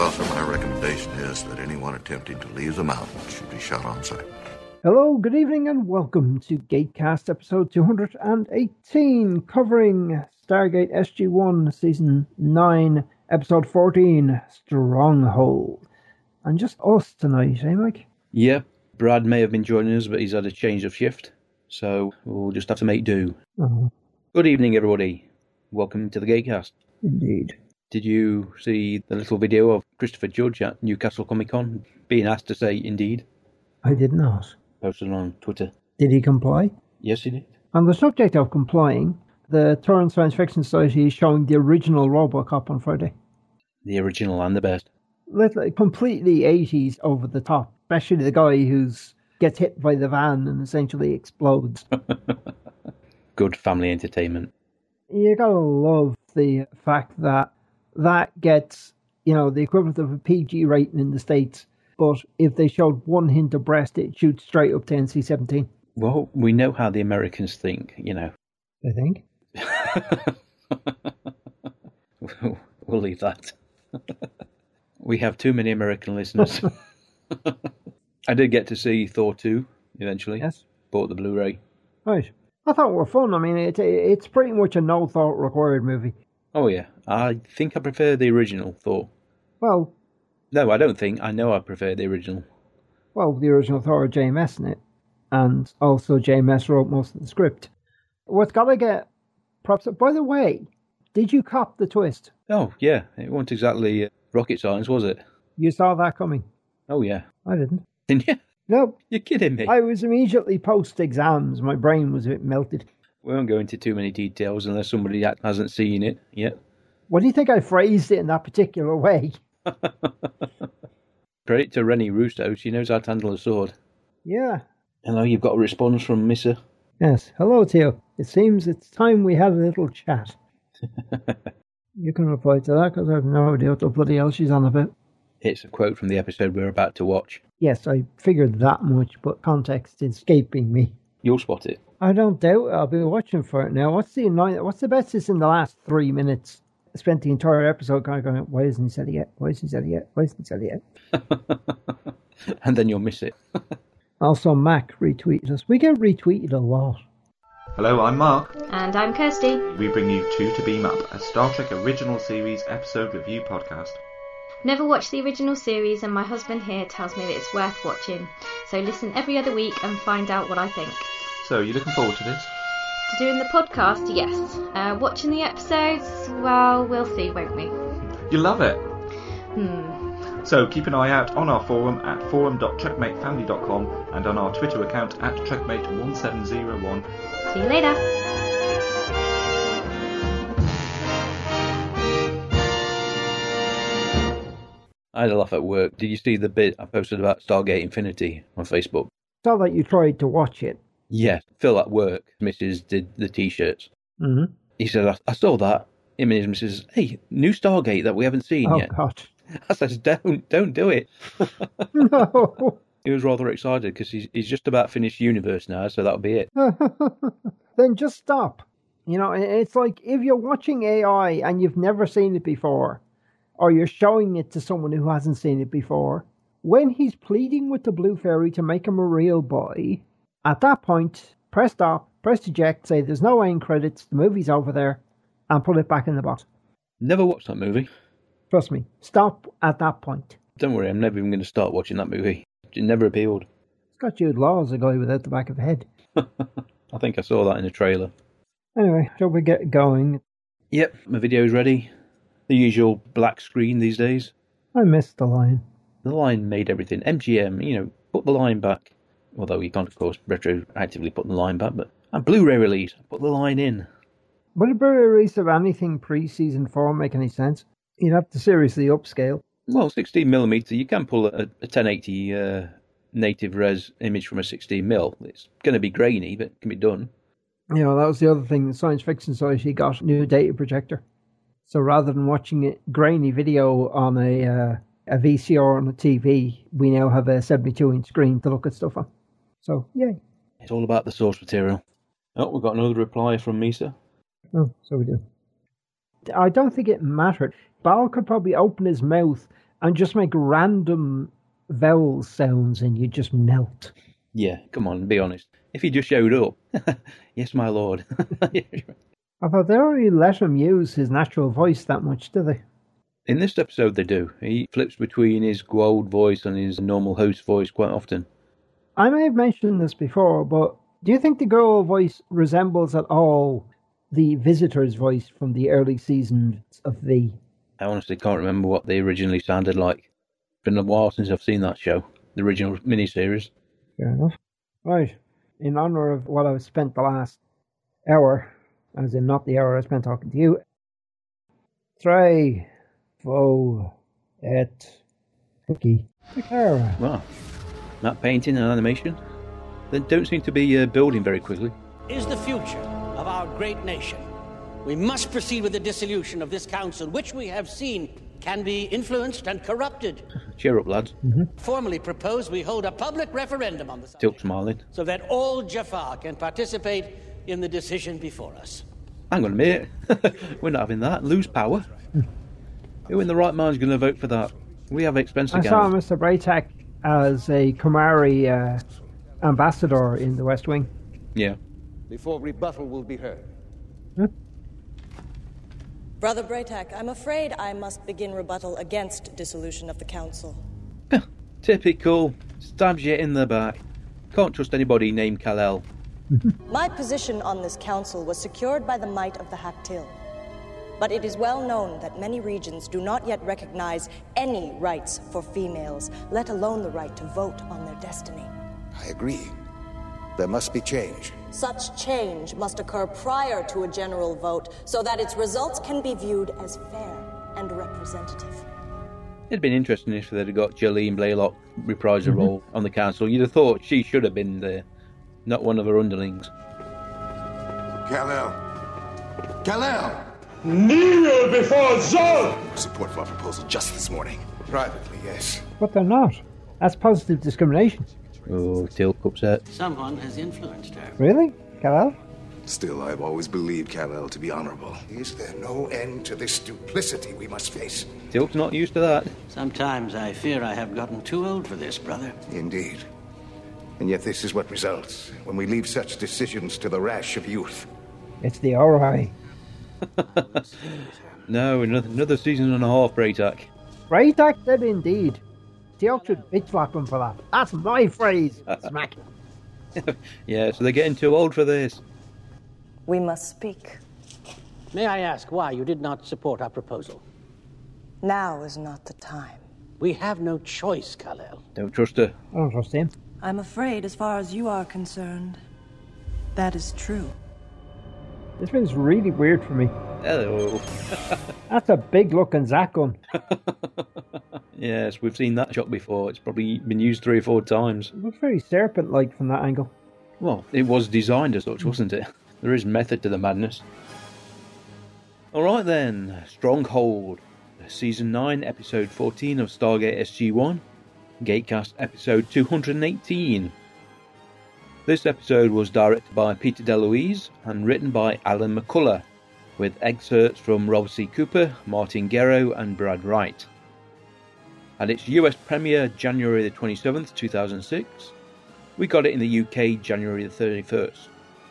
Well, sir, my recommendation is that anyone attempting to leave the mountain should be shot on sight. Hello, good evening, and welcome to Gatecast episode 218, covering Stargate SG 1, Season 9, Episode 14, Stronghold. And just us tonight, eh, Mike? Yeah, Brad may have been joining us, but he's had a change of shift, so we'll just have to make do. Oh, Good evening, everybody. Welcome to the Gatecast. indeed. Did you see the little video of Christopher Judge at Newcastle Comic Con being asked to say indeed? I did not. Ask. Posted on Twitter. Did he comply? Yes, he did. On the subject of complying, the Torrance Science Fiction Society is showing the original Robocop on Friday. The original and the best. Literally completely 80s over the top, especially the guy who gets hit by the van and essentially explodes. Good family entertainment. you gotta love the fact that that gets you know the equivalent of a PG rating in the states, but if they showed one hint of breast, it shoots straight up to NC-17. Well, we know how the Americans think, you know. I think. we'll leave that. we have too many American listeners. I did get to see Thor 2 eventually. Yes. Bought the Blu ray. Right. I thought it were fun. I mean, it, it's pretty much a no thought required movie. Oh, yeah. I think I prefer the original Thor. Well, No, I don't think. I know I prefer the original. well, the original Thor JMS in it, and also JMS wrote most of the script. What's gotta get props. By the way, did you cop the twist? Oh, yeah. It wasn't exactly uh, rocket science, was it? You saw that coming. Oh, yeah. I didn't. Didn't you? Nope. You're kidding me. I was immediately post exams. My brain was a bit melted. We won't go into too many details unless somebody hasn't seen it yet. What do you think I phrased it in that particular way? Credit to Rene Russo. She knows how to handle a sword. Yeah. Hello, you've got a response from Missa. Yes. Hello, Theo. It seems it's time we had a little chat. you can reply to that because I have no idea what the bloody hell she's on about. It's a quote from the episode we're about to watch. Yes, I figured that much, but context is escaping me. You'll spot it. I don't doubt it. I'll be watching for it now. What's the annoying? What's the best is in the last three minutes? I spent the entire episode kind of going, "Why isn't he said it yet? Why isn't he said it yet? Why isn't he said it yet?" and then you'll miss it. Also, Mac retweeted us. We get retweeted a lot. Hello, I'm Mark. And I'm Kirsty. We bring you Two to Beam Up, a Star Trek original series episode review podcast. Never watched the original series, and my husband here tells me that it's worth watching. So listen every other week and find out what I think. So, you looking forward to this? To doing the podcast, yes. Uh, watching the episodes, well, we'll see, won't we? You love it. Hmm. So, keep an eye out on our forum at forum.trekmatefamily.com and on our Twitter account at trekmate1701. See you later. I had a laugh at work. Did you see the bit I posted about Stargate Infinity on Facebook? Saw that you tried to watch it. Yeah, Phil at work, Mrs. did the t-shirts. Mm-hmm. He said, I, I saw that. Him and his missus, hey, new Stargate that we haven't seen Oh yet. God, I said, don't, don't do it. no! He was rather excited because he's, he's just about finished Universe now, so that'll be it. then just stop. You know, it- it's like if you're watching AI and you've never seen it before, or you're showing it to someone who hasn't seen it before, when he's pleading with the Blue Fairy to make him a real boy, at that point, press stop, press eject, say there's no end credits, the movie's over there, and put it back in the box. Never watched that movie. Trust me, stop at that point. Don't worry, I'm never even going to start watching that movie. It never appealed. It's got Jude Law as a guy without the back of a head. I think I saw that in the trailer. Anyway, shall we get going? Yep, my video's ready. The usual black screen these days. I missed the line. The line made everything. MGM, you know, put the line back. Although you can't, of course, retroactively put the line back, but a Blu-ray release, put the line in. Would a Blu-ray release of anything pre-season four make any sense? You'd have to seriously upscale. Well, 16 millimeter, you can pull a, a 1080 uh, native res image from a 16 mil. It's going to be grainy, but it can be done. You know, that was the other thing. The Science Fiction Society got a new data projector. So rather than watching a grainy video on a uh, a VCR on a TV, we now have a 72 inch screen to look at stuff on. So, yay. It's all about the source material. Oh, we've got another reply from Misa. Oh, so we do. I don't think it mattered. Ba'al could probably open his mouth and just make random vowel sounds and you'd just melt. Yeah, come on, be honest. If he just showed up, yes, my lord. I thought they don't let him use his natural voice that much, do they? In this episode, they do. He flips between his Goa'uld voice and his normal host voice quite often. I may have mentioned this before, but do you think the Goa'uld voice resembles at all the visitor's voice from the early seasons of V? I honestly can't remember what they originally sounded like. It's been a while since I've seen that show, the original miniseries. Fair enough. Right. In honor of what I've spent the last hour, as in not the hour I spent talking to you, three, four, et, Hickey, Takara. Wow. That painting and animation. They don't seem to be uh, building very quickly. Is the future of our great nation. We must proceed with the dissolution of this council, which we have seen can be influenced and corrupted. Cheer up, lads. Mhm. Formally propose we hold a public referendum on the subject Teal'c smiling. so that all Jaffa can participate in the decision before us. Hang on a minute. We're not having that. Lose power. Who in the right mind's going to vote for that? We have expense I saw. Mr. Bra'tac as a Kamari uh, ambassador in the West Wing. Yeah. Before rebuttal will be heard. Brother Bra'tac, I'm afraid I must begin rebuttal against dissolution of the council. Typical. Stabs you in the back. Can't trust anybody named Kal-El. My position on this council was secured by the might of the Hak'tyl. But it is well known that many regions do not yet recognize any rights for females, let alone the right to vote on their destiny. I agree. There must be change. Such change must occur prior to a general vote so that its results can be viewed as fair and representative. It'd been interesting if they'd got Jolene Blalock reprise her mm-hmm. role on the council. You'd have thought she should have been there, not one of her underlings. Kal-El. Kal-El! Kneel before Zod! Support for our proposal just this morning. Privately, yes. But they're not. That's positive discrimination. Oh, Teal'c upset. Someone has influenced her. Really? Kal-El? Still, I've always believed Kal-El to be honorable. Is there no end to this duplicity we must face? Teal'c's not used to that. Sometimes I fear I have gotten too old for this, brother. Indeed. And yet this is what results when we leave such decisions to the rash of youth. It's the Ori. No, another, another season and a half, Bra'tac. Bra'tac did indeed. Teal'c should bitch slap him for that. That's my phrase. Smack. Yeah, so they're getting too old for this. We must speak. May I ask why you did not support our proposal? Now is not the time. We have no choice, Kal-El. Don't trust her. I don't trust him. I'm afraid, as far as you are concerned, that is true. This one's really weird for me. Hello. That's a big looking gun. yes, we've seen that shot before. It's probably been used three or four times. It looks very serpent like from that angle. Well, it was designed as such, wasn't it? There is method to the madness. Alright then, Stronghold. Season 9, Episode 14 of Stargate SG-1. Gatecast Episode 218. This episode was directed by Peter DeLuise and written by Alan McCullough, with excerpts from Rob C. Cooper, Martin Gero, and Brad Wright. Had its US premiere January the 27th, 2006. We got it in the UK January the 31st.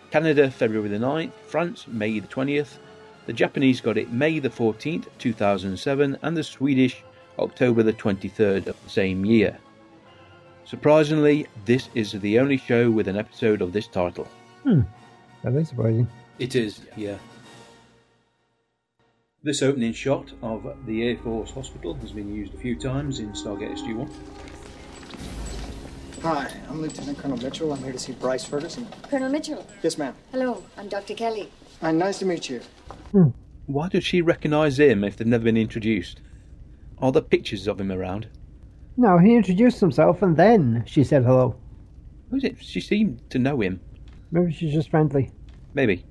Canada February the 9th, France May the 20th, the Japanese got it May the 14th, 2007, and the Swedish October the 23rd of the same year. Surprisingly, this is the only show with an episode of this title. Hmm. That is surprising. It is, yeah. This opening shot of the Air Force Hospital has been used a few times in Stargate SG-1. Hi, I'm Lieutenant Colonel Mitchell. I'm here to see Bryce Ferguson. Colonel Mitchell. Yes, ma'am. Hello, I'm Dr. Kelly. Hi, nice to meet you. Hmm. Why does she recognise him if they've never been introduced? Are there pictures of him around? No, he introduced himself and then she said hello. Who's it? She seemed to know him. Maybe she's just friendly. Maybe.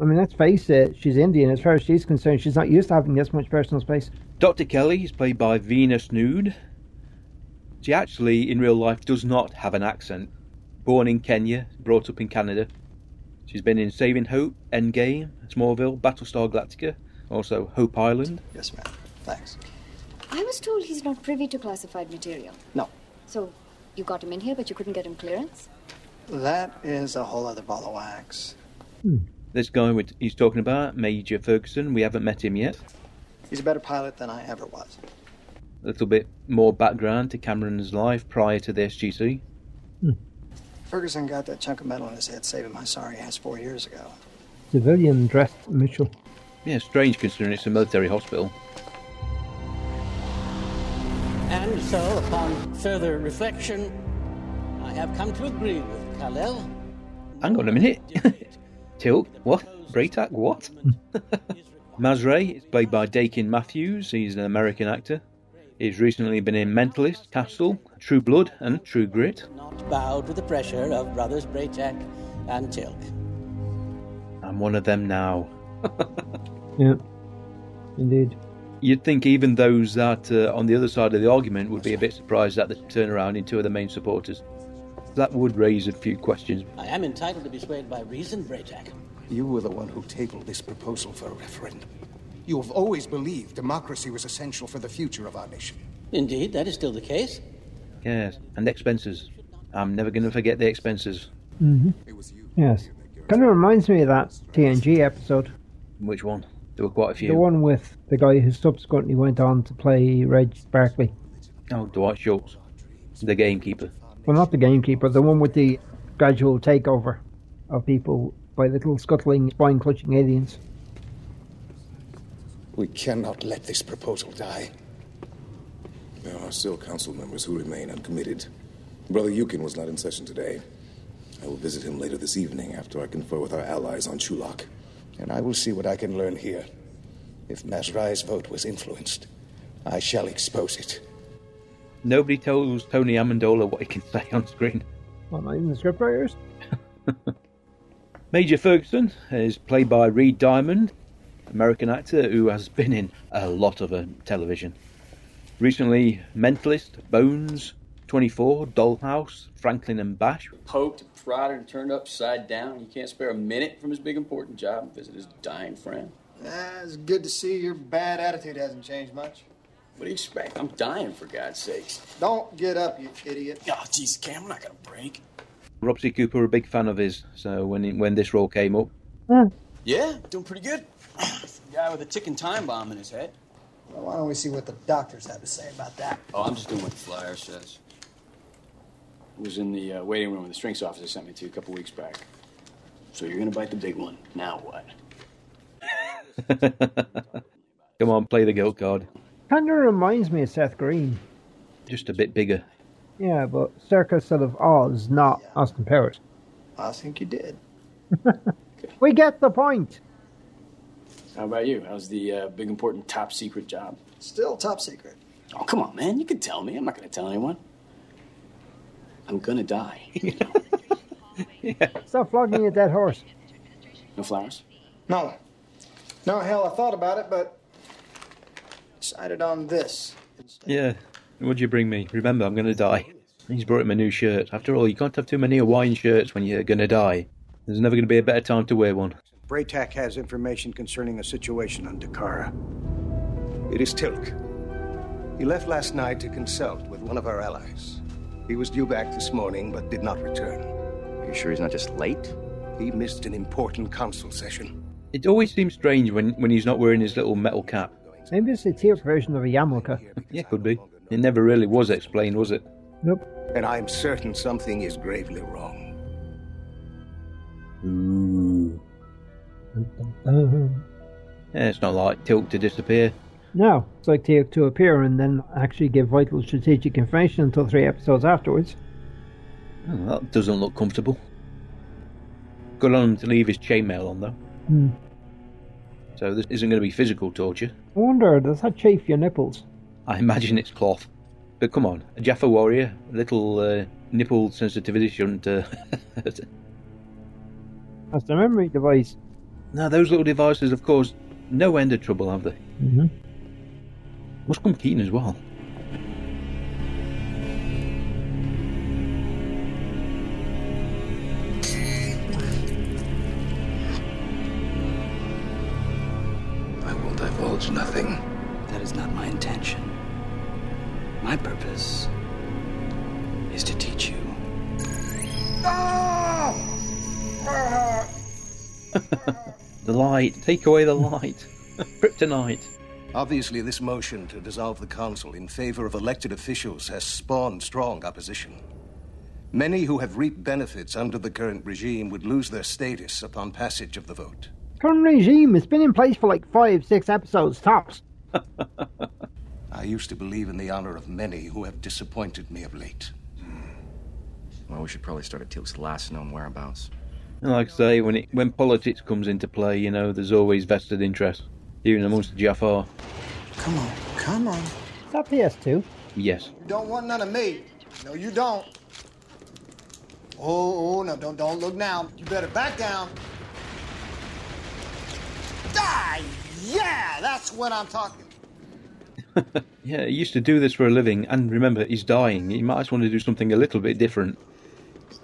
I mean, let's face it, she's Indian. As far as she's concerned, she's not used to having this much personal space. Dr. Kelly is played by Venus Nude. She actually, in real life, does not have an accent. Born in Kenya, brought up in Canada. She's been in Saving Hope, Endgame, Smallville, Battlestar Galactica, also Hope Island. Yes, ma'am. Thanks. I was told he's not privy to classified material. No. So you got him in here, but you couldn't get him clearance? That is a whole other ball of wax. Hmm. This guy he's talking about, Major Ferguson, we haven't met him yet. He's a better pilot than I ever was. A little bit more background to Cameron's life prior to the SGC. Hmm. Ferguson got that chunk of metal in his head saving my sorry ass four years ago. Civilian dressed Mitchell. Yeah, strange considering it's a military hospital. And so, upon further reflection, I have come to agree with Kal-El. Hang on a minute. Tilt, what? Bra'tac, what? Mazrai is played by Dakin Matthews. He's an American actor. He's recently been in Mentalist, Castle, True Blood, and True Grit. Not bow to the pressure of brothers Bra'tac and Teal'c. I'm one of them now. Yeah. Indeed. You'd think even those that uh, on the other side of the argument would be a bit surprised at the turnaround in two of the main supporters. That would raise a few questions. I am entitled to be swayed by reason, Bra'tac. You were the one who tabled this proposal for a referendum. You have always believed democracy was essential for the future of our nation. Indeed, that is still the case. Yes, and expenses. I'm never going to forget the expenses. hmm Yes. Kind of reminds me of that TNG episode. Which one? There were quite a few. The one with the guy who subsequently went on to play Reg Barclay. Oh, Dwight Schultz, the gamekeeper. Well, not the gamekeeper, the one with the gradual takeover of people by little scuttling, spine clutching aliens. We cannot let this proposal die. There are still council members who remain uncommitted. Brother Yukin was not in session today. I will visit him later this evening after I confer with our allies on Chulak. And I will see what I can learn here. If Mazrai's vote was influenced, I shall expose it. Nobody tells Tony Amendola what he can say on screen. Well, not even the scriptwriters. Major Ferguson is played by Reed Diamond, American actor who has been in a lot of uh, television. Recently, Mentalist, Bones, 24, Dollhouse, Franklin and Bash. Poked, prodded, and turned upside down. You can't spare a minute from his big important job and visit his dying friend. Ah, it's good to see your bad attitude hasn't changed much. What do you expect? I'm dying, for God's sakes. Don't get up, you idiot. Oh, jeez, Cam, we're not gonna break. Rob C. Cooper, a big fan of his, so when he, when this role came up, Yeah, doing pretty good. Guy with a ticking time bomb in his head. Well, why don't we see what the doctors have to say about that? Oh, I'm just doing what the flyer says. It was in the uh, waiting room of the strengths officer sent me to a couple weeks back. So you're gonna bite the big one. Now what? come on, play the guilt card. Kind of reminds me of Seth Green. Just a bit bigger. Yeah, but circa sort of Oz, not Austin Powers. I think you did. We get the point. How about you? How's the uh, big important top secret job? Still top secret. Oh, come on, man. You can tell me. I'm not gonna tell anyone. I'm gonna die. Stop flogging a dead horse. No flowers? No. No, hell, I thought about it, but decided on this. Yeah, what'd you bring me? Remember, I'm going to die. He's brought him a new shirt. After all, you can't have too many Hawaiian shirts when you're going to die. There's never going to be a better time to wear one. Braytak has information concerning a situation on Dakara. It is Teal'c. He left last night to consult with one of our allies. He was due back this morning, but did not return. Are you sure he's not just late? He missed an important council session. It always seems strange when, when he's not wearing his little metal cap. Maybe it's a Teal'c version of a yarmulke. Yeah, could be. It never really was explained, was it? Nope. And I'm certain something is gravely wrong. Ooh. Uh-huh. Yeah, it's not like Teal'c to disappear. No, it's like Teal'c to appear and then actually give vital strategic information until three episodes afterwards. Oh, that doesn't look comfortable. Good on him to leave his chainmail on, though. Hmm. So this isn't going to be physical torture. I wonder, does that chafe your nipples? I imagine it's cloth. But come on, a Jaffa warrior, a little uh, nipple sensitivity shouldn't. Uh, That's the memory device. now, those little devices have caused no end of trouble, have they? Mm-hmm. Must come Keaton as well. I will divulge nothing. That is not my intention. My purpose is to teach you. The light, take away the light. Kryptonite. Obviously, this motion to dissolve the council in favor of elected officials has spawned strong opposition. Many who have reaped benefits under the current regime would lose their status upon passage of the vote. Current regime has been in place for like five, six episodes tops. I used to believe in the honor of many who have disappointed me of late. Well, we should probably start at Teal'c's last known whereabouts. And like I say, when it when politics comes into play, you know, there's always vested interest, even amongst the most Jaffa. Come on, come on. Is that PS2? Yes. You don't want none of me. No, you don't. Oh, oh, no, don't, don't look now. You better back down. Die! Yeah, that's what I'm talking. Yeah, he used to do this for a living, and remember, he's dying. He might just want to do something a little bit different.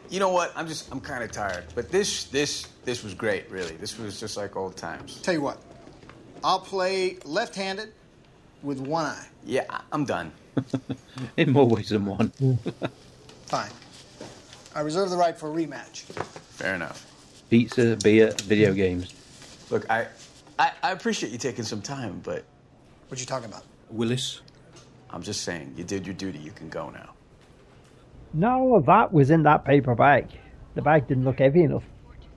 You know what? I'm just I'm kind of tired. But this this this was great, really. This was just like old times. Tell you what, I'll play left-handed with one eye. Yeah, I- I'm done. In more ways than one. Fine. I reserve the right for a rematch. Fair enough. Pizza, beer, video games. Look, I, I I appreciate you taking some time, but What you talking about? Willis. I'm just saying, you did your duty. You can go now. No, of that was in that paper bag. The bag didn't look heavy enough.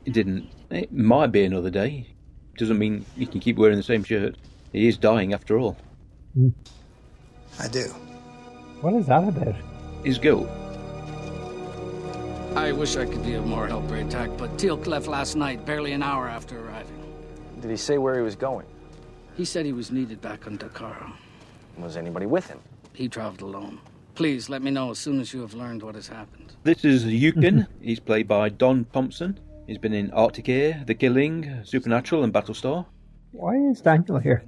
It didn't. It might be another day. Doesn't mean you can keep wearing the same shirt. He is dying after all. Hmm. I do. What is that about? His guilt. I wish I could be of more help, Bra'tac, but Teal'c left last night, barely an hour after arriving. Did he say where he was going? He said he was needed back on Dakara. Was anybody with him? He traveled alone. Please let me know as soon as you have learned what has happened. This is Yukon. He's played by Don Thompson. He's been in Arctic Air, The Killing, Supernatural, and Battlestar. Why is Daniel here?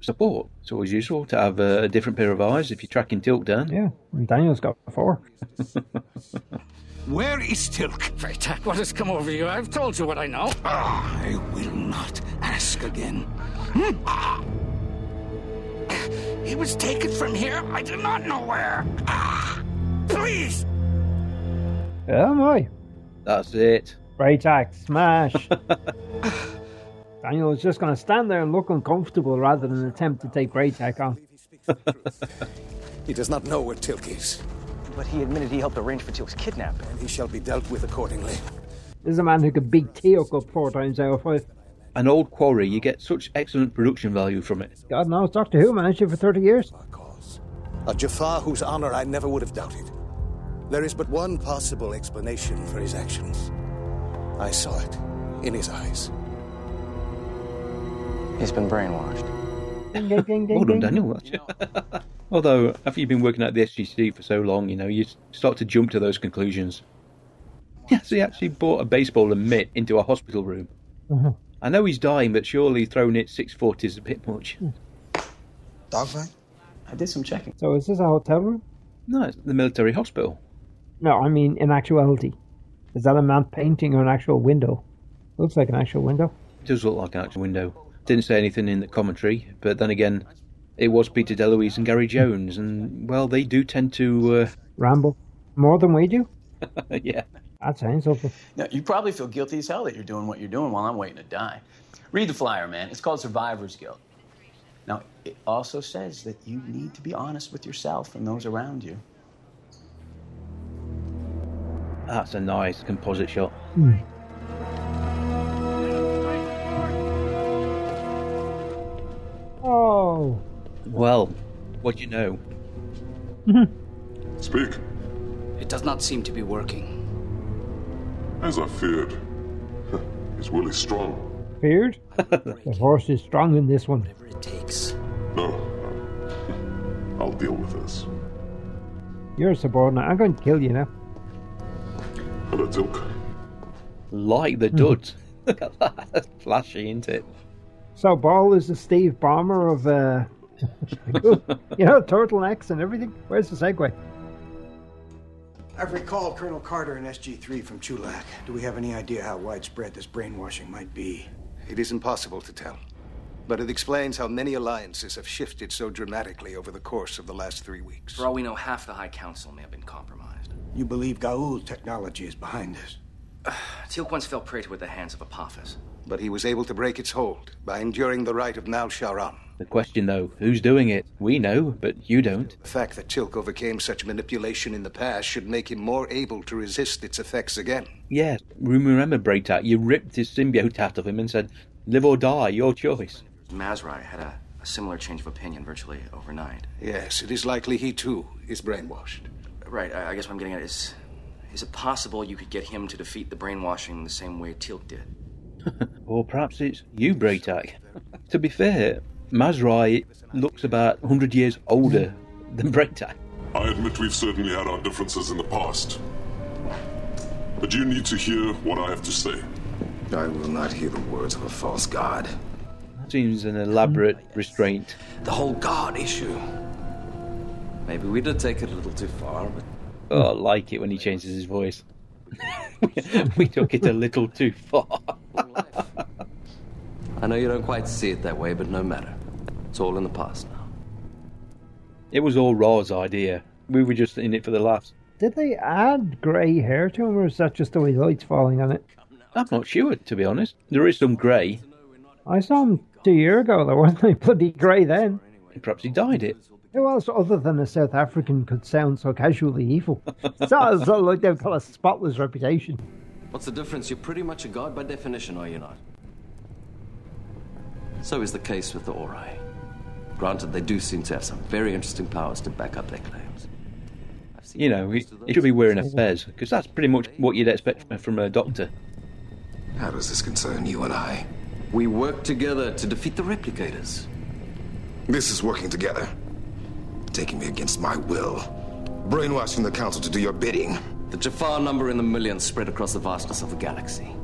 Support. It's always useful to have a, a different pair of eyes if you're tracking Teal'c down. Yeah, and Daniel's got four. Where is Teal'c? Bra'tac, what has come over you? I've told you what I know. I will not ask again. Hmm? He was taken from here. I do not know where. Ah, please. Oh my. That's it. Bra'tac, smash. Daniel was just going to stand there and look uncomfortable rather than attempt to take Bra'tac on. He does not know where Teal'c is, But he admitted he helped arrange for Teal'c's kidnapping. and he shall be dealt with accordingly. This is a man who could beat Teal'c up four times out of five. An old quarry, you get such excellent production value from it. God knows, Doctor Who managed it for 30 years. A Jaffa whose honor I never would have doubted. There is but one possible explanation for his actions. I saw it in his eyes. He's been brainwashed. Ding, ding, ding, ding, Well done. Daniel. Although, after you've been working at the SGC for so long, you know, you start to jump to those conclusions. Yes, he actually brought a baseball and mitt into a hospital room. Mhm. I know he's dying, but surely throwing it six foot is a bit much. Dogfight? I did some checking. So is this a hotel room? No, it's the military hospital. No, I mean in actuality. Is that a man painting or an actual window? Looks like an actual window. It does look like an actual window. Didn't say anything in the commentary, but then again, it was Peter DeLuise and Gary Jones, and well, they do tend to, uh, Ramble. More than we do? yeah. That sounds something. Now, you probably feel guilty as hell that you're doing what you're doing while I'm waiting to die. Read the flyer, man. It's called Survivor's Guilt. Now, it also says that you need to be honest with yourself and those around you. That's a nice composite shot. Hmm. Oh. Well, what do you know? Mm-hmm. Speak, It does not seem to be working. as I feared. His will is strong. Feared? the horse is strong in this one. Whatever it takes. No, I'll deal with this. You're a subordinate. I'm going to kill you now. Hello, Teal'c. Like the duds. Look at that. That's flashy, isn't it? So Ba'al is the Steve Ballmer of, uh, you know, turtlenecks and everything. Where's the segue? I've recalled Colonel Carter and SG-3 from Chulak. Do we have any idea how widespread this brainwashing might be? It is impossible to tell. But it explains how many alliances have shifted so dramatically over the course of the last three weeks. For all we know, half the High Council may have been compromised. You believe Goa'uld technology is behind this? Teal'c once fell prey to it at the hands of Apophis. But he was able to break its hold by enduring the rite of Mal Sharan. The question, though, who's doing it? We know, but you don't. The fact that Teal'c overcame such manipulation in the past should make him more able to resist its effects again. Yes, remember, Bra'tac, you ripped his symbiote out of him and said, live or die, your choice. Mazrai had a, a similar change of opinion virtually overnight. Yes, it is likely he too is brainwashed. Right, I, I guess what I'm getting at is is it possible you could get him to defeat the brainwashing the same way Teal'c did? or perhaps it's you, Bra'tac. to be fair, Mazrai looks about 100 years older than Bra'tac. I admit we've certainly had our differences in the past. But you need to hear what I have to say. I will not hear the words of a false god. That Seems an elaborate restraint. The whole god issue. Maybe we did take it a little too far, but. Oh, I like it when he changes his voice. we took it a little too far. I know you don't quite see it that way, but no matter. It's all in the past now. It was all Ra's idea. We were just in it for the laughs. Did they add grey hair to him, or is that just the way the light's falling on it? I'm not sure, to be honest. There is some grey. I saw him two years ago, though, wasn't he? Bloody grey then. Perhaps he dyed it. Who else other than a South African could sound so casually evil? Sounds like they've got a spotless reputation. What's the difference? You're pretty much a god by definition, are you not? So is the case with the Ori. Granted, they do seem to have some very interesting powers to back up their claims. You know, he, he should be wearing a fez, because that's pretty much what you'd expect from a doctor. How does this concern you and I? We work together to defeat the replicators. This is working together. Taking me against my will. Brainwashing the Council to do your bidding. The Jaffa number in the millions spread across the vastness of the galaxy.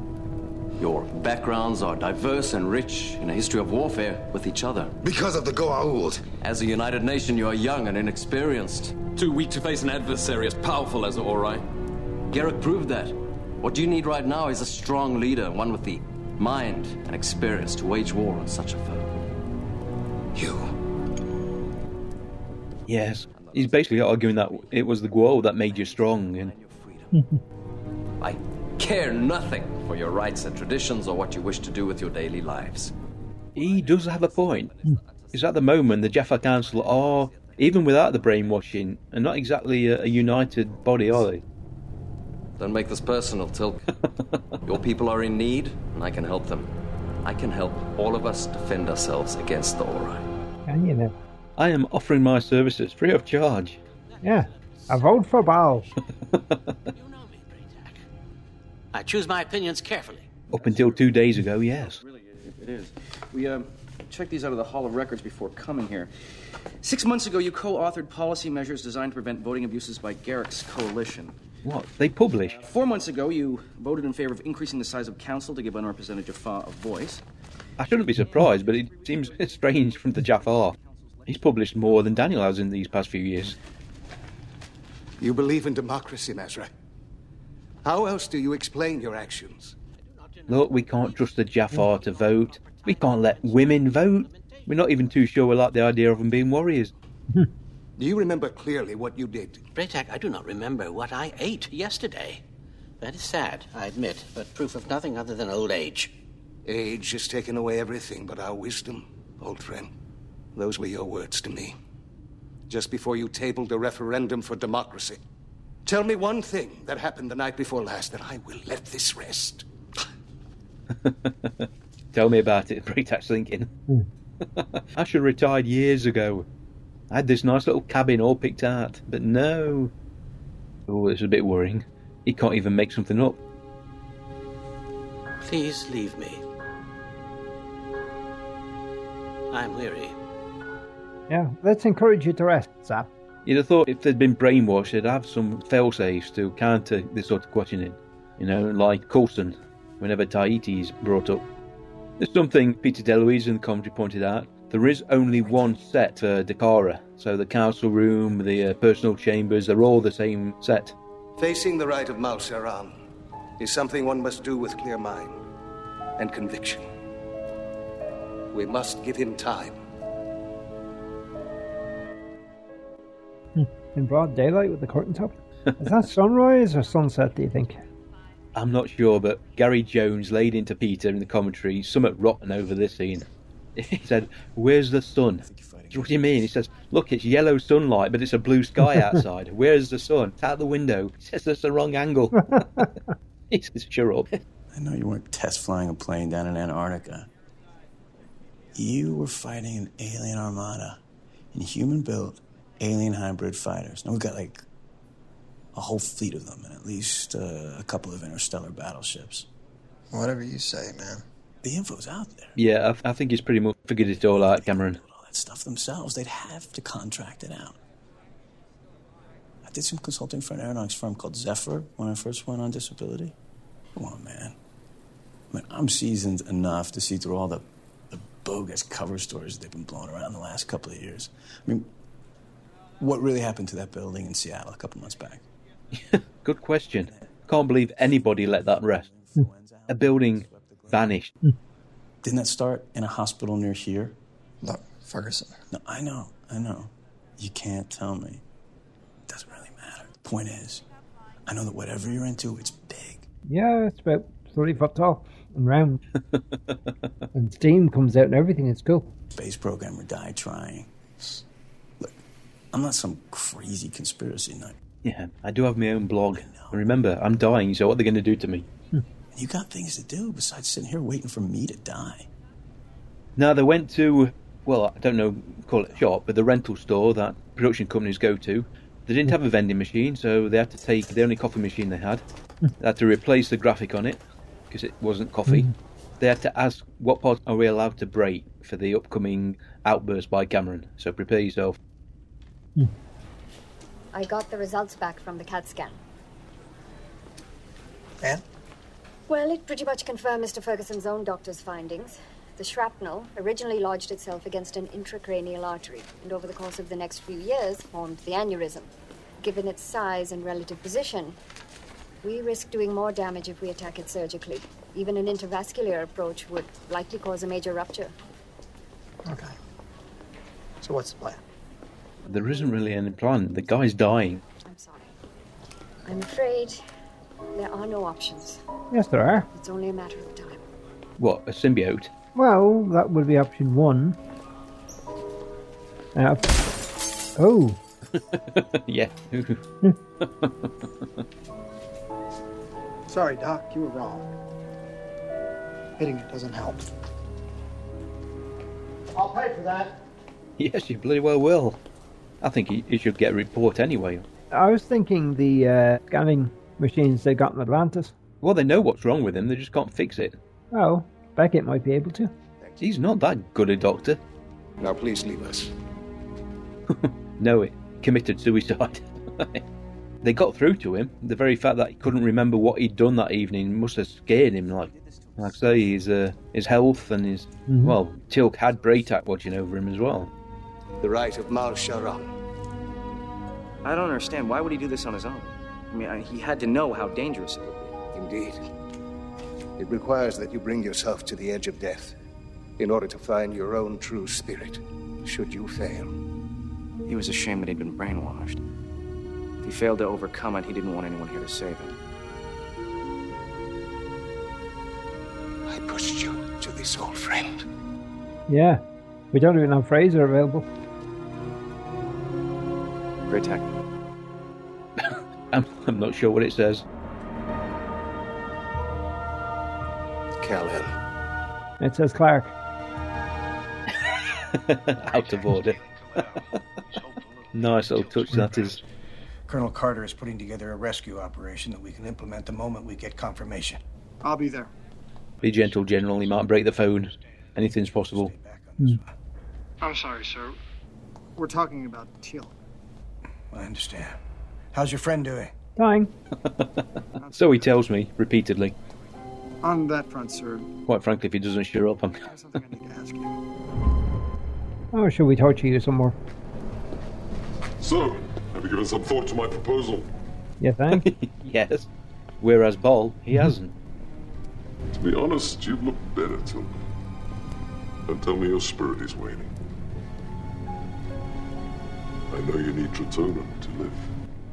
Your backgrounds are diverse and rich in a history of warfare with each other. Because of the Goa'uld. As a united nation, you are young and inexperienced. Too weak to face an adversary as powerful as the Ori. Gerak proved that. What you need right now is a strong leader, one with the mind and experience to wage war on such a foe. You. Yes. He's basically arguing that it was the Goa'uld that made you strong. And I care nothing for your rights and traditions or what you wish to do with your daily lives. he does have a point. Because at the moment, the Jaffa Council are, even without the brainwashing, are not exactly a, a united body, are they? Don't make this personal, Teal'c. your people are in need, and I can help them. I can help all of us defend ourselves against the Ori. Can you know? I am offering my services free of charge. Yeah. I vote for Baal. I choose my opinions carefully. Up until two days ago, yes. Really, it, it is. We um, checked these out of the Hall of Records before coming here. Six months ago, you co-authored policy measures designed to prevent voting abuses by Gerak's coalition. What? They publish? Four months ago, you voted in favor of increasing the size of council to give unrepresented Jaffa a voice. I shouldn't be surprised, but it seems strange from the Jaffa. He's published more than Daniel has in these past few years. You believe in democracy, Mazra. How else do you explain your actions? Look, we can't trust the Jaffa to vote. We can't let women vote. We're not even too sure we like the idea of them being warriors. Do you remember clearly what you did? Bra'tac, I do not remember what I ate yesterday. That is sad, I admit, but proof of nothing other than old age. Age has taken away everything but our wisdom, old friend. Those were your words to me. Just before you tabled a referendum for democracy. Tell me one thing that happened the night before last, and I will let this rest. Tell me about it, Bra'tac's hmm. thinking. I should have retired years ago. I had this nice little cabin all picked out, but no. Oh, it's a bit worrying. He can't even make something up. Please leave me. I'm weary. Yeah, let's encourage you to rest, Zap. You'd have thought if they'd been brainwashed, they'd have some fail-safes to counter this sort of questioning. You know, like Coulson, whenever Tahiti is brought up. There's something Peter DeLuise in the commentary pointed out. There is only one set for Dakara, so the council room, the uh, personal chambers, they're all the same set. Facing the rite of Mal Sharan is something one must do with clear mind and conviction. We must give him time. In broad daylight with the curtain top. Is that sunrise or sunset, do you think? I'm not sure, but Gary Jones laid into Peter in the commentary somewhat rotten over this scene. He said, Where's the sun? What do you mean? He says, Look, it's yellow sunlight, but it's a blue sky outside. Where's the sun? It's out the window. He says, That's the wrong angle. he says, Sure up. I know you weren't test flying a plane down in Antarctica. You were fighting an alien armada in human built alien hybrid fighters. Now we've got like a whole fleet of them and at least uh, a couple of interstellar battleships. Whatever you say, man. The info's out there. Yeah, I, I think he's pretty much figured it all out, Cameron. All that stuff themselves, they'd have to contract it out. I did some consulting for an aeronautics firm called Zephyr when I first went on disability. Come on, man. I mean, I'm seasoned enough to see through all the, the bogus cover stories they've been blowing around the last couple of years. I mean, what really happened to that building in Seattle a couple months back? Good question. Can't believe anybody let that rest. A building vanished. Didn't that start in a hospital near here? Look, Ferguson. No, I know, I know. You can't tell me. It doesn't really matter. The point is, I know that whatever you're into, it's big. Yeah, it's about 30 foot tall and round. and steam comes out and everything. It's cool. Space programmer died trying. Look, I'm not some crazy conspiracy nut. Yeah, I do have my own blog. And remember, I'm dying, so what are they going to do to me? Hmm. You got things to do besides sitting here waiting for me to die. Now they went to, well, I don't know, call it a shop, but the rental store that production companies go to. They didn't have a vending machine, so they had to take the only coffee machine they had. Hmm. They had to replace the graphic on it because it wasn't coffee. Hmm. They had to ask what part are we allowed to break for the upcoming outburst by Cameron. So prepare yourself. I got the results back from the CAT scan. And? Well, it pretty much confirmed Mr. Ferguson's own doctor's findings. The shrapnel originally lodged itself against an intracranial artery, and over the course of the next few years formed the aneurysm. Given its size and relative position, we risk doing more damage if we attack it surgically. Even an intervascular approach would likely cause a major rupture. Okay. So what's the plan? There isn't really any plan. The guy's dying. I'm sorry. I'm afraid there are no options. Yes, there are. It's only a matter of time. What, a symbiote? Well, that would be option one. Uh, oh. yeah. Sorry, Doc, you were wrong. Hitting it doesn't help. I'll pay for that. yes, you bloody well will. I think he, he should get a report anyway. I was thinking the uh, scanning machines they got in Atlantis. Well, they know what's wrong with him, they just can't fix it. Oh, Beckett might be able to. He's not that good a doctor. Now, please leave us. No, it committed suicide. they got through to him. The very fact that he couldn't remember what he'd done that evening must have scared him. Like, like I say, his uh, his health and his Mhm. well, Teal'c had Bra'tac watching over him as well. The rite of Mal Sharan. I don't understand. Why would he do this on his own? I mean, I, he had to know how dangerous it would be. Indeed. It requires that you bring yourself to the edge of death in order to find your own true spirit, should you fail. He was ashamed that he'd been brainwashed. If he failed to overcome it, he didn't want anyone here to save him. I pushed you to this old friend. Yeah. We don't even have Fraiser available. Great tech. I'm, I'm not sure what it says. Callahan. It says Clark. Out of order. nice little touch that is. Colonel Carter is putting together a rescue operation that we can implement the moment we get confirmation. I'll be there. Be gentle, General. He might break the phone. Anything's possible. Hmm. I'm sorry, sir. We're talking about Teal'c. I understand. How's your friend doing? Dying. So he tells me repeatedly. On that front, sir, Quite frankly, if he doesn't shut up, I'm. there's something I need to ask you. Oh, should we torture you some more? So, have you given some thought to my proposal? You think? yes. Whereas Ba'al, he mm-hmm. hasn't. To be honest, you look better, Teal'c. Don't tell me your spirit is waning. I know you need Tritonin to live.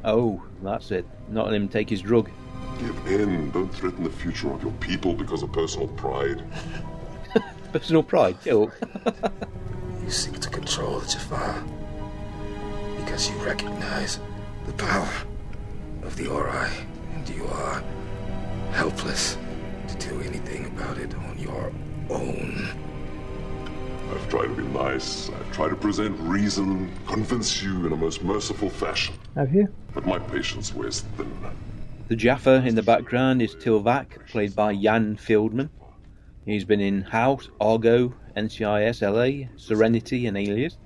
Oh, that's it. Not let him take his drug. Give in. Don't threaten the future of your people because of personal pride. Personal pride, Teal'c. You seek to control the Jaffa because you recognize the power of the Ori, and you are helpless to do anything about it on your own. I've tried to be nice. I've tried to present reason, convince you in a most merciful fashion. Have you? But my patience wears thin. The Jaffa in the background is Tilvak, played by Jan Fieldman. He's been in House, Argo, NCIS LA, Serenity, and Alias.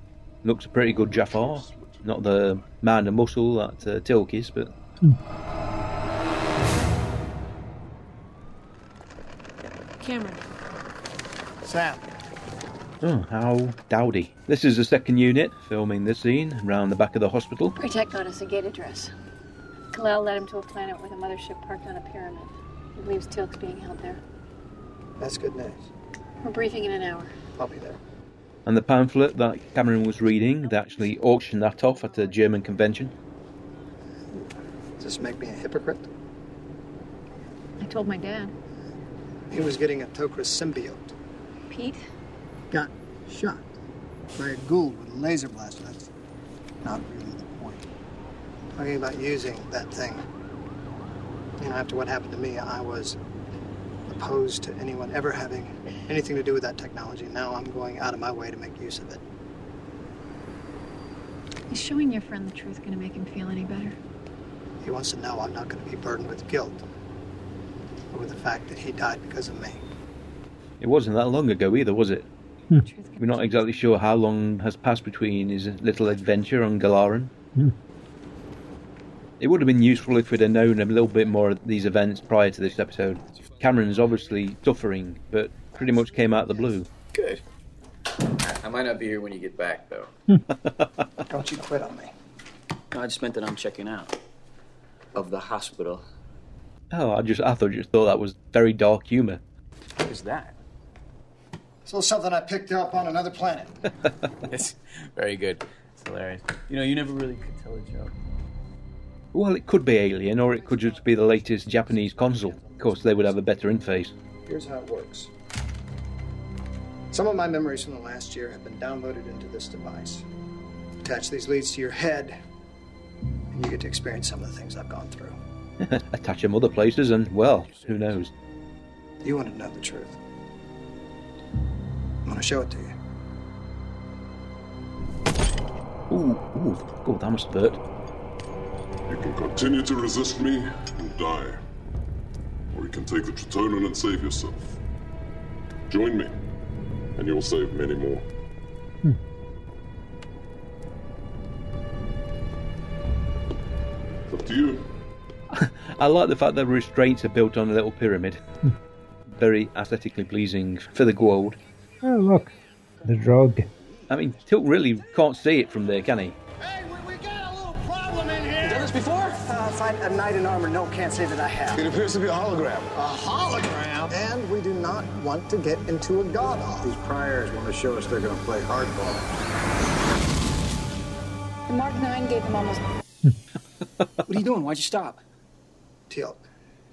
Looks a pretty good Jaffa. Not the man of muscle that uh, Teal'c is, but Cameron. Sam. Oh, how dowdy. This is the second unit filming this scene round the back of the hospital. Protect got us a gate address. Ka'lel led him to a planet with a mothership parked on a pyramid. He believes Teal'c's being held there. That's good news. We're briefing in an hour. I'll be there. And the pamphlet that Cameron was reading, they actually auctioned that off at a German convention. Does this make me a hypocrite? I told my dad. He was getting a Tokras symbiote. Pete? Got shot by a Goa'uld with a laser blaster. That's not really the point. Talking about using that thing. You know, after what happened to me, I was opposed to anyone ever having anything to do with that technology. Now I'm going out of my way to make use of it. Is showing your friend the truth going to make him feel any better? He wants to know I'm not going to be burdened with guilt or with the fact that he died because of me. It wasn't that long ago either, was it? We're not exactly sure how long has passed between his little adventure on Galaran. Hmm. It would have been useful if we'd have known a little bit more of these events prior to this episode. Cameron's obviously suffering, but pretty much came out of the blue. Good. I might not be here when you get back, though. Don't you quit on me. I just meant that I'm checking out of the hospital. Oh, I just I thought you just thought that was very dark humour. What is that? It's a little something I picked up on another planet. it's very good. It's hilarious. You know, you never really could tell a joke. Well, it could be Alien, or it could just be the latest Japanese console. Of course, they would have a better interface. Here's how it works. Some of my memories from the last year have been downloaded into this device. Attach these leads to your head, and you get to experience some of the things I've gone through. Attach them other places, and well, who knows? You want to know the truth. I'm going to show it to you. Ooh, ooh, oh, that must hurt. You can continue to resist me and die. Or you can take the Tritonin and save yourself. Join me, and you'll save many more. It's up to you. I like the fact that restraints are built on a little pyramid. Hmm. Very aesthetically pleasing for the Goa'uld. Oh, look. The drug. I mean, Teal'c really can't see it from there, can he? Hey, we, we got a little problem in You done this before? Uh, fight a knight in armor. No, can't say that I have. It appears to be a hologram. A hologram? And we do not want to get into a god off. These priors want to show us they're going to play hardball. The Mark 9 gave them almost. What are you doing? Why'd you stop? Teal'c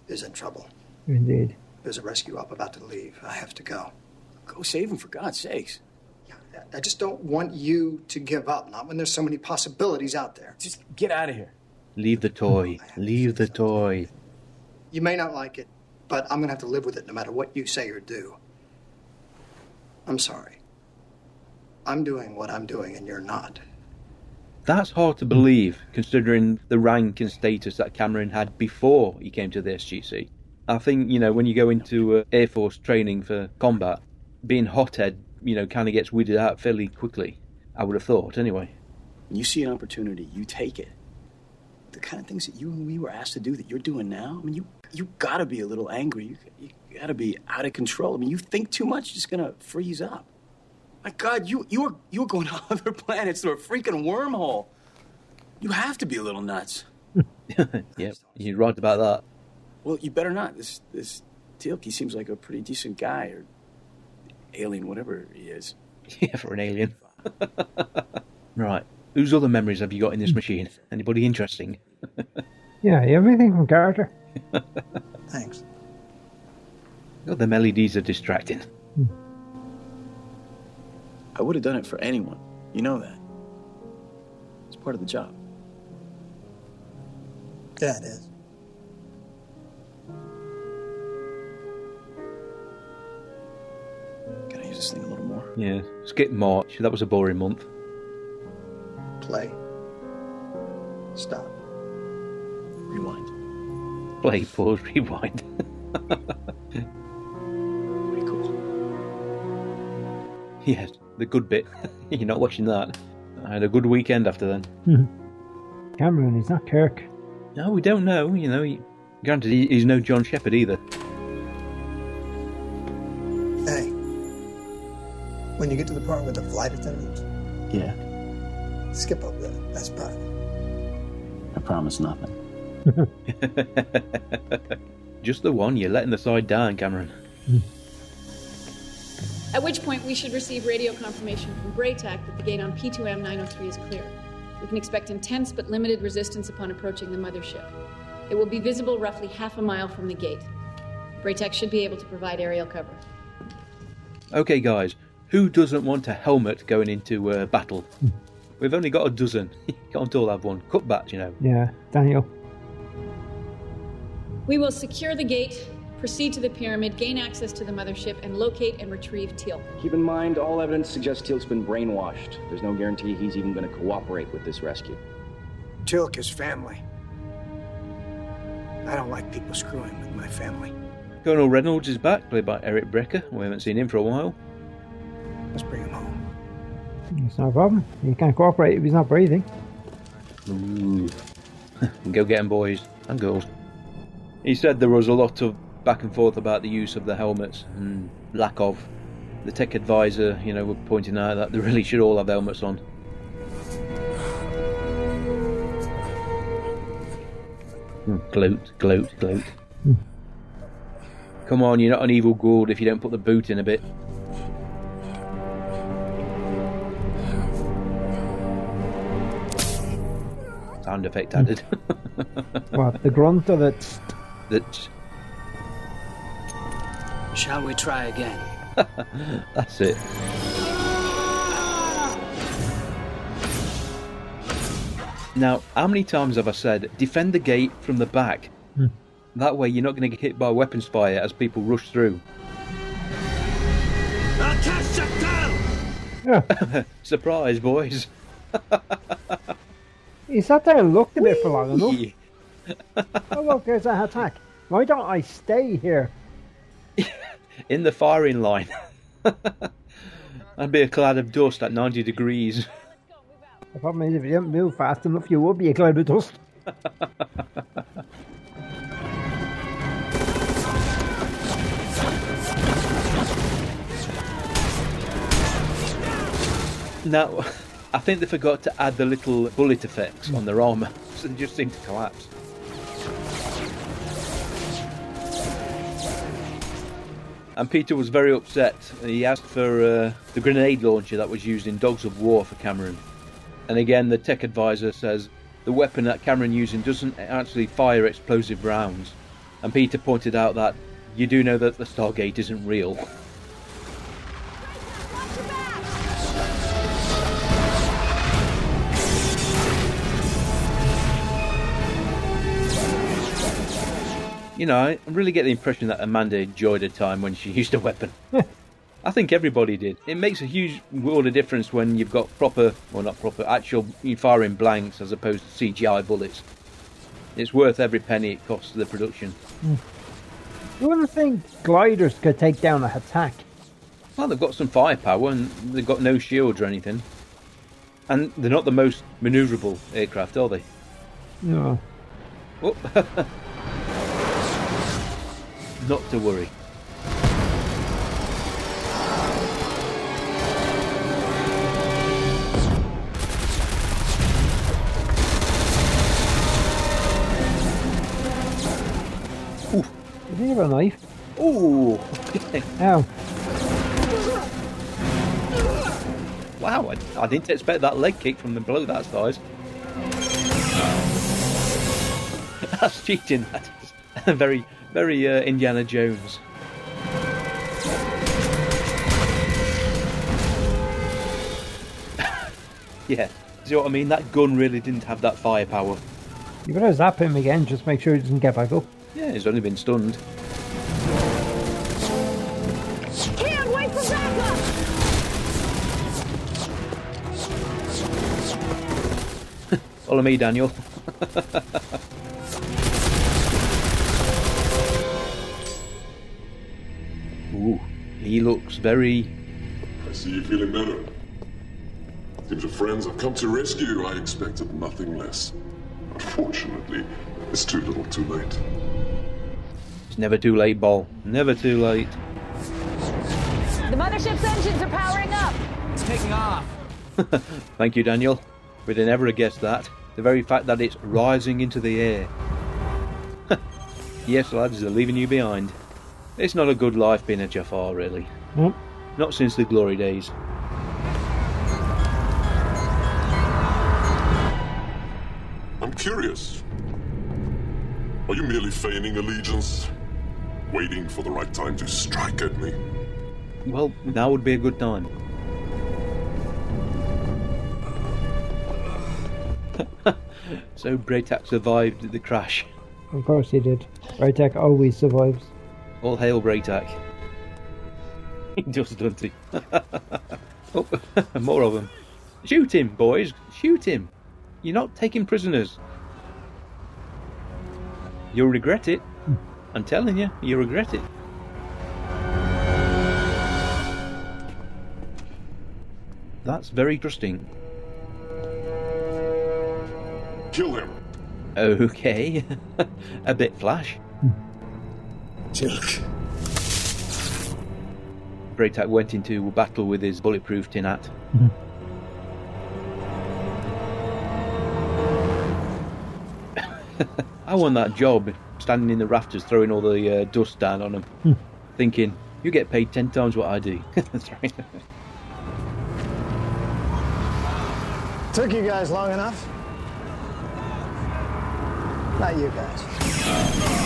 is in trouble. Indeed. There's a rescue op about to leave. I have to go. Go save him, for God's sakes. I just don't want you to give up, not when there's so many possibilities out there. Just get out of here. Leave the toy. Leave the toy. You may not like it, but I'm going to have to live with it no matter what you say or do. I'm sorry. I'm doing what I'm doing, and you're not. That's hard to believe, considering the rank and status that Cameron had before he came to the SGC. I think, you know, when you go into uh, Air Force training for combat, being hothead, you know, kind of gets weeded out fairly quickly. I would have thought, anyway. When you see an opportunity, you take it. The kind of things that you and we were asked to do that you're doing now, I mean, you you gotta be a little angry. You, you gotta be out of control. I mean, you think too much, you're just gonna freeze up. My God, you you were you were going to other planets through a freaking wormhole. You have to be a little nuts. yep, you're right about that. Well, you better not. This this Teal'c, seems like a pretty decent guy, or alien, whatever he is. Yeah, for an alien. right. Whose other memories have you got in this machine? Anybody interesting? Yeah, everything from Carter. Thanks. God, them LEDs are distracting. I would have done it for anyone. You know that. It's part of the job. Yeah, it is. Can I this thing a little more? Yeah. Skip March. That was a boring month. Play. Stop. Rewind. Play, pause, rewind. Pretty cool. yes, the good bit. You're not watching that. I had a good weekend after then. Hmm. Cameron, he's not Kirk. No, we don't know. You know, he, granted, he, he's no John Sheppard either. When you get to the part with the flight attendants, Yeah, skip over that. That's private. I promise nothing. Just the one. You're letting the side down, Cameron. At which point, we should receive radio confirmation from Bra'tac that the gate on P2M 903 is clear. We can expect intense but limited resistance upon approaching the mothership. It will be visible roughly half a mile from the gate. Bra'tac should be able to provide aerial cover. Okay, guys. Who doesn't want a helmet going into uh, battle? We've only got a dozen. You can't all have one. Cutbacks, you know. Yeah, Daniel. We will secure the gate, proceed to the pyramid, gain access to the mothership, and locate and retrieve Teal'c. Keep in mind, all evidence suggests Teal'c's been brainwashed. There's no guarantee he's even going to cooperate with this rescue. Teal'c is family. I don't like people screwing with my family. Colonel Reynolds is back, played by Eric Breker. We haven't seen him for a while. Let's bring him home. It's no problem. He can't cooperate if he's not breathing. Ooh. Go get him, boys and girls. He said there was a lot of back and forth about the use of the helmets and lack of. The tech advisor, you know, were pointing out that they really should all have helmets on. Hmm, Gloat, gloat, gloat. Come on, you're not an evil Goa'uld if you don't put the boot in a bit. Sound effect added. What, the grunt of it? That's Shall we try again? that's it. Now, how many times have I said defend the gate from the back? Hmm. That way, you're not going to get hit by weapons fire as people rush through. Surprise, boys! He sat there and looked at it for long enough. oh, look, there's an attack. Why don't I stay here? In the firing line. I'd be a cloud of dust at 90 degrees. The problem is, if you didn't move fast enough, you would be a cloud of dust. Now, I think they forgot to add the little bullet effects on their armour, so they just seem to collapse. And Peter was very upset. He asked for uh, the grenade launcher that was used in Dogs of War for Cameron. And again, the tech advisor says the weapon that Cameron using doesn't actually fire explosive rounds. And Peter pointed out that you do know that the Stargate isn't real. You know, I really get the impression that Amanda enjoyed her time when she used a weapon. I think everybody did. It makes a huge world of difference when you've got proper, or not proper, actual firing blanks as opposed to CGI bullets. It's worth every penny it costs to the production. Hmm. You wouldn't think gliders could take down a attack. Well, they've got some firepower and they've got no shields or anything. And they're not the most manoeuvrable aircraft, are they? No. Oh. not to worry. Did he have a knife? Ooh. Ow. Wow, I, I didn't expect that leg kick from the bloke that size. That's cheating. That is very, very uh, Indiana Jones. yeah, see what I mean? That gun really didn't have that firepower. You better zap him again, just make sure he doesn't get back up. Yeah, he's only been stunned. Can't wait for backup! Follow me, Daniel. Ooh, he looks very. I see you feeling better. Seems your friends have come to rescue you. I expected nothing less. Unfortunately, it's too little too late. It's never too late, Ba'al. Never too late. The mothership's engines are powering up. It's taking off. Thank you, Daniel. We'd have never have guessed that. The very fact that it's rising into the air. yes, lads, they're leaving you behind. It's not a good life being a Jaffa, really. Nope. Not since the glory days. I'm curious. Are you merely feigning allegiance? Waiting for the right time to strike at me? Well, now would be a good time. so Bra'tac survived the crash. Of course he did. Bra'tac always survives. All hail Bra'tac. He does, doesn't he? oh, more of them. Shoot him, boys! Shoot him! You're not taking prisoners. You'll regret it. Hmm. I'm telling you, you'll regret it. That's very trusting. Kill him. Okay. a bit flash. Teal'c. Bra'tac went into battle with his bulletproof tin hat. I won that job, standing in the rafters throwing all the uh, dust down on them, thinking, you get paid ten times what I do. That's right. Took you guys long enough? Not you guys.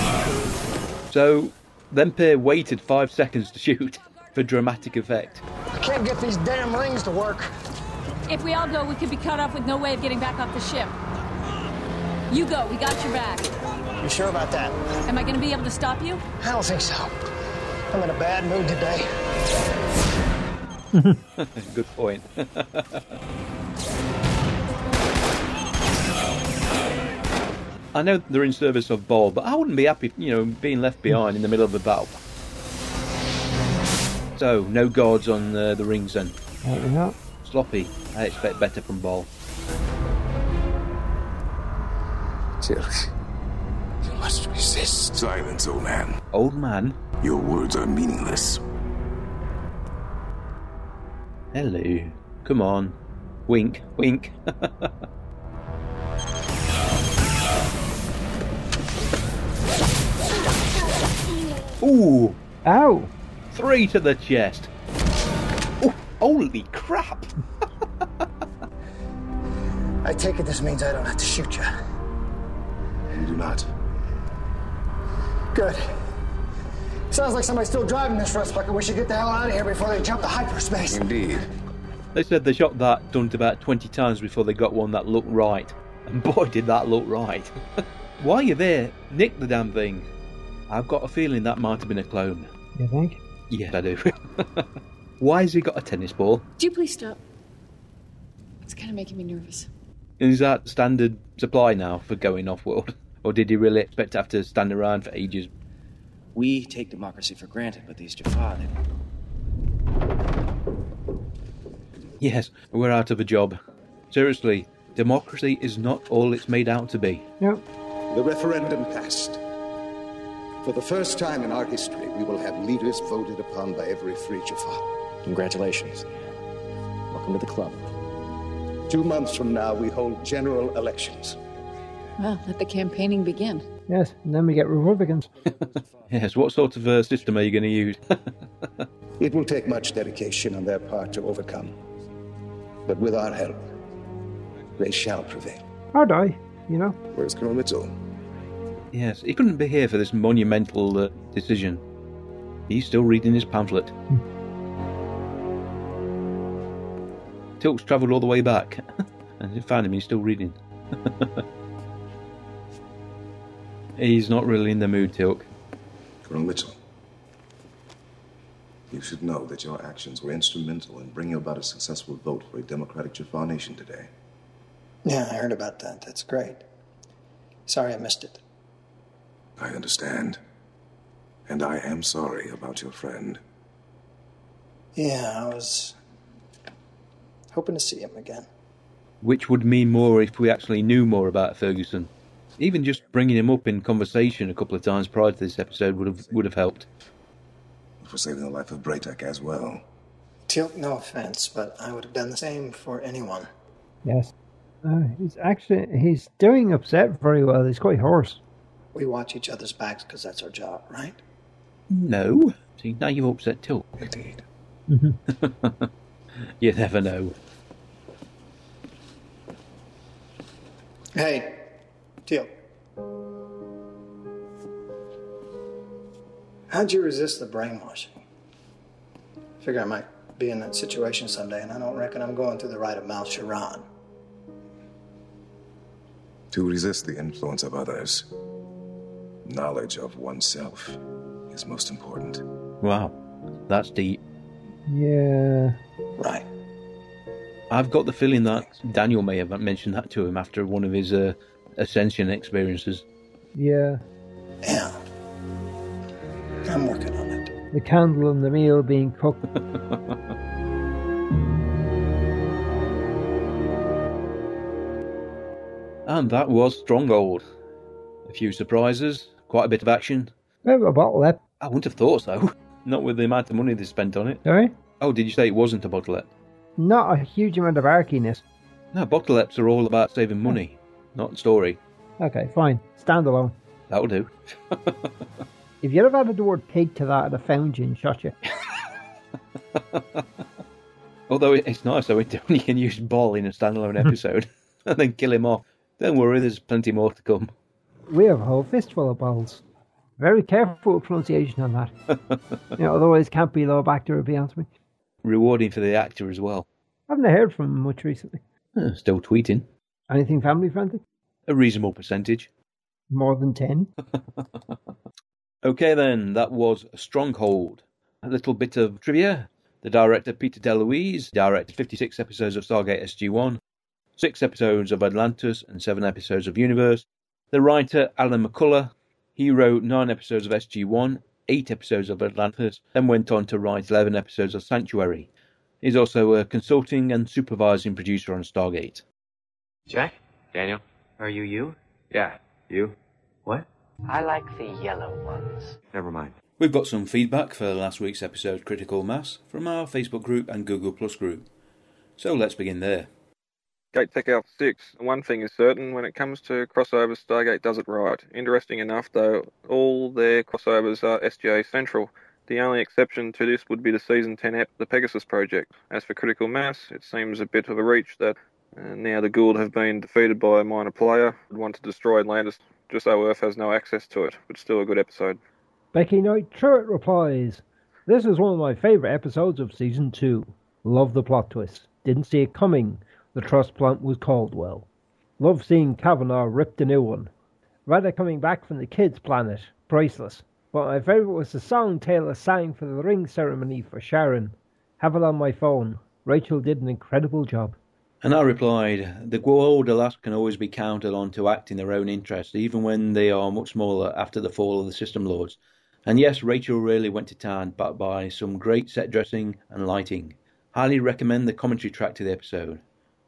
So, then pair waited five seconds to shoot for dramatic effect. I can't get these damn rings to work. If we all go, we could be cut off with no way of getting back off the ship. You go, we got your back. You sure about that? Am I gonna be able to stop you? I don't think so. I'm in a bad mood today. Good point. I know they're in service of Ba'al, but I wouldn't be happy, you know, being left behind in the middle of a battle. So, no guards on uh, the rings then. Apparently not. Sloppy. I expect better from Ba'al. Teal'c. You must resist. Silence, old man. Old man? Your words are meaningless. Hello. Come on. Wink, wink. Ooh! Ow! Three to the chest. Ooh, holy crap! I take it this means I don't have to shoot you. You do not. Good. Sounds like somebody's still driving this rust bucket. We should get the hell out of here before they jump to hyperspace. Indeed. They said they shot that done to about 20 times before they got one that looked right. And boy, did that look right. While you're there, nick the damn thing. I've got a feeling that might have been a clone. You think? Yes, I do. Why has he got a tennis ball? Do you please stop? It's kind of making me nervous. Is that standard supply now for going off world? Or did he really expect to have to stand around for ages? We take democracy for granted, but these Jaffa, they... Yes, we're out of a job. Seriously, democracy is not all it's made out to be. Yep. The referendum passed. For the first time in our history, we will have leaders voted upon by every free Jaffa. Congratulations. Welcome to the club. Two months from now, we hold general elections. Well, let the campaigning begin. Yes, and then we get Republicans. Yes, what sort of uh, system are you going to use? It will take much dedication on their part to overcome. But with our help, they shall prevail. Or die, you know. Where's Colonel Mitchell? Yes, he couldn't be here for this monumental uh, decision. He's still reading his pamphlet. Teal'c's travelled all the way back, and he found him. He's still reading. he's not really in the mood, Teal'c. Colonel Mitchell. You should know that your actions were instrumental in bringing about a successful vote for a democratic Jaffa nation today. Yeah, I heard about that. That's great. Sorry I missed it. I understand. And I am sorry about your friend. Yeah, I was hoping to see him again. Which would mean more if we actually knew more about Ferguson. Even just bringing him up in conversation a couple of times prior to this episode would have would have helped. For saving the life of Bra'tac as well. Teal'c, no offense, but I would have done the same for anyone. Yes. Uh, he's actually he's doing upset very well. He's quite hoarse. We watch each other's backs because that's our job, right? No. See, now you've upset Teal'c. Indeed. you never know. Hey, Teal'c. How'd you resist the brainwashing? Figure I might be in that situation someday, and I don't reckon I'm going through the rite of Mal Sharan. To resist the influence of others, knowledge of oneself is most important. Wow, that's deep. Yeah. Right. I've got the feeling that Daniel may have mentioned that to him after one of his uh, ascension experiences. Yeah. Yeah. I'm working on it. The candle and the meal being cooked. And that was Stronghold. A few surprises, quite a bit of action. A bottle. I wouldn't have thought so. Not with the amount of money they spent on it. Sorry? Eh? Oh, did you say it wasn't a bottleette? Not a huge amount of archiness. No, bottleettes are all about saving money, not story. Okay, fine. Standalone. That'll do. If you'd have added the word pig to that, I'd have found you and shot you. Although it's nice, though, it only can use Ba'al in a standalone episode and then kill him off. Don't worry, there's plenty more to come. We have a whole fistful of balls. Very careful with pronunciation on that. you know, otherwise can't be low back to be honest with me. Rewarding for the actor as well. haven't heard from him much recently. Uh, Still tweeting. Anything family friendly? A reasonable percentage. More than 10? Okay, then, that was Stronghold. A little bit of trivia. The director, Peter DeLuise, directed 56 episodes of Stargate SG-1, 6 episodes of Atlantis, and 7 episodes of Universe. The writer, Alan McCullough, he wrote 9 episodes of SG-1, 8 episodes of Atlantis, then went on to write 11 episodes of Sanctuary. He's also a consulting and supervising producer on Stargate. Jack? Daniel? Are you you? Yeah, you. What? I like the yellow ones. Never mind. We've got some feedback for last week's episode, Critical Mass, from our Facebook group and Google Plus group. So let's begin there. Gate Tech Alpha 6. One thing is certain, when it comes to crossovers, Stargate does it right. Interesting enough, though, all their crossovers are SGA Central. The only exception to this would be the Season 10 ep, The Pegasus Project. As for Critical Mass, it seems a bit of a reach that uh, now the Goa'uld have been defeated by a minor player would want to destroy Atlantis, just so Earth has no access to it, but still a good episode. Becky Knight Truitt replies, This is one of my favourite episodes of season two. Love the plot twist. Didn't see it coming. The trust plant was Caldwell. Love seeing Kavanagh rip the new one. Rather coming back from the kids' planet. Priceless. But my favourite was the song Teyla sang for the ring ceremony for Charin. Have it on my phone. Rachel did an incredible job. And I replied, The Goa'uld can always be counted on to act in their own interest, even when they are much smaller after the fall of the System Lords. And yes, Rachel really went to town, but by some great set dressing and lighting. Highly recommend the commentary track to the episode.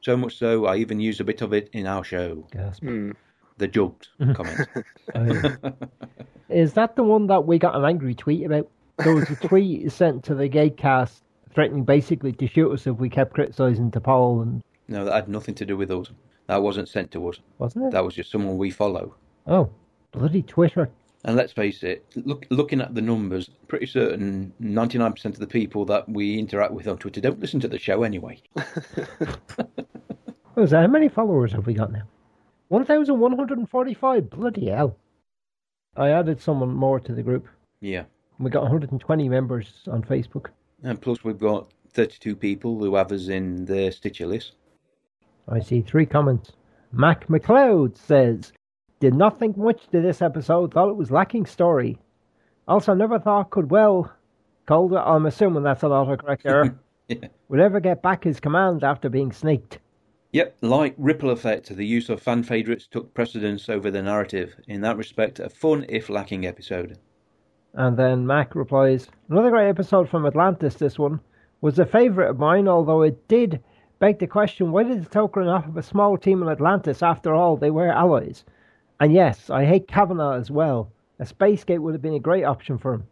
So much so, I even used a bit of it in our show. Gasp. Hmm. The jugs comment. Oh, Is that the one that we got an angry tweet about? There was a tweet sent to the Gatecast threatening basically to shoot us if we kept criticising T'Pol and no, that had nothing to do with us. That wasn't sent to us. Wasn't it? That was just someone we follow. oh bloody Twitter. And let's face it, look, looking at the numbers, pretty certain 99% of the people that we interact with on Twitter don't listen to the show anyway. What was that? How many followers have we got now? One thousand one hundred and forty-five. Bloody hell! I added someone more to the group. Yeah. we've got 120 members on Facebook. And plus, we've got 32 people who have us in their Stitcher list. I see three comments. Mac McLeod says, Did not think much to this episode, thought it was lacking story. Also, never thought could well. Calder, I'm assuming that's an autocorrect error. Yeah. Would ever get back his command after being sneaked. Yep, like Ripple Effect, the use of fan favourites took precedence over the narrative. In that respect, a fun, if lacking, episode. And then Mac replies, Another great episode from Atlantis, this one. Was a favourite of mine, although it did beg the question why did the Tok'ra not have a small team in Atlantis? After all, they were allies. And yes, I hate Kavanagh as well. A space gate would have been a great option for him.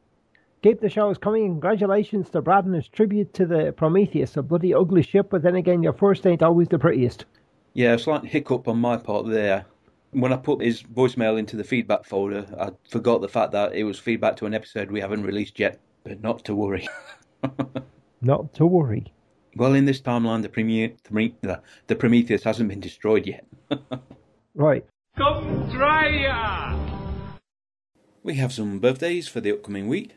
Keep the shows coming. Congratulations to Brad and his tribute to the Prometheus, a bloody ugly ship, but then again, your first ain't always the prettiest. Yeah, a slight hiccup on my part there. When I put his voicemail into the feedback folder, I forgot the fact that it was feedback to an episode we haven't released yet. But not to worry. Not to worry. Well, in this timeline, the, the, the Prometheus hasn't been destroyed yet. Right. Come! We have some birthdays for the upcoming week.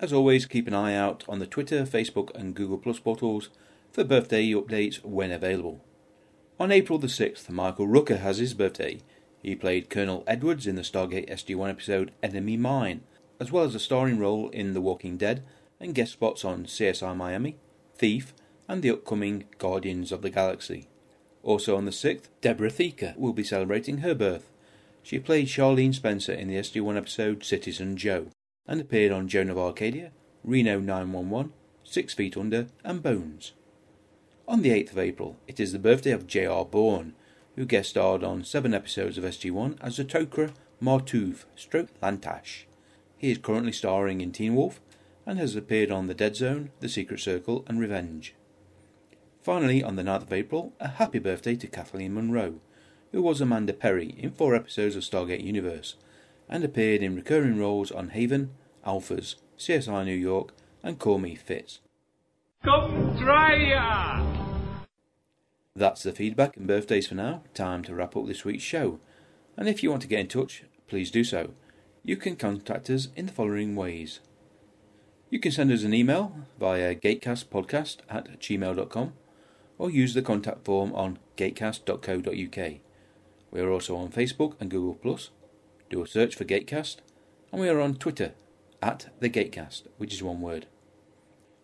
As always, keep an eye out on the Twitter, Facebook, and Google Plus portals for birthday updates when available. On April the 6th, Michael Rooker has his birthday. He played Colonel Edwards in the Stargate SG1 episode Enemy Mine, as well as a starring role in The Walking Dead and guest spots on CSI Miami, Thief, and the upcoming Guardians of the Galaxy. Also on the 6th, Deborah Theaker will be celebrating her birth. She played Charlene Spencer in the SG1 episode Citizen Joe and appeared on Joan of Arcadia, Reno 911, Six Feet Under, and Bones. On the 8th of April, it is the birthday of J.R. Bourne, who guest starred on seven episodes of SG1 as the Tok'ra Martouf stroke Lantash. He is currently starring in Teen Wolf and has appeared on The Dead Zone, The Secret Circle, and Revenge. Finally, on the 9th of April, a happy birthday to Kathleen Munroe, who was Amanda Perry in four episodes of Stargate Universe, and appeared in recurring roles on Haven, Alphas, CSI New York, and Call Me Fitz. Come try ya! That's the feedback and birthdays for now. Time to wrap up this week's show. And if you want to get in touch, please do so. You can contact us in the following ways. You can send us an email via gatecastpodcast at gmail.com or use the contact form on gatecast.co.uk. We are also on Facebook and Google Plus. Do a search for Gatecast, and we are on Twitter at the Gatecast, which is one word.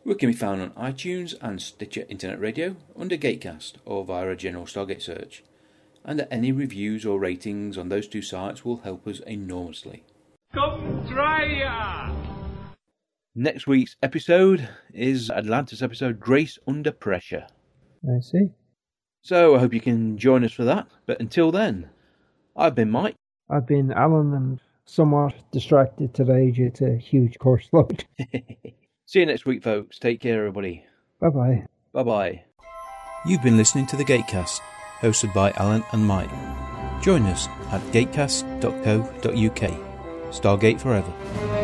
We can be found on iTunes and Stitcher Internet Radio under Gatecast or via a general Stargate search. And any reviews or ratings on those two sites will help us enormously. Come try ya! Next week's episode is Atlantis episode Grace Under Pressure. I see. So I hope you can join us for that. But until then, I've been Mike. I've been Alan and somewhat distracted today due to a huge course load. See you next week, folks. Take care, everybody. Bye bye. Bye bye. You've been listening to the Gatecast, hosted by Alan and Mike. Join us at gatecast.co.uk. Stargate Forever.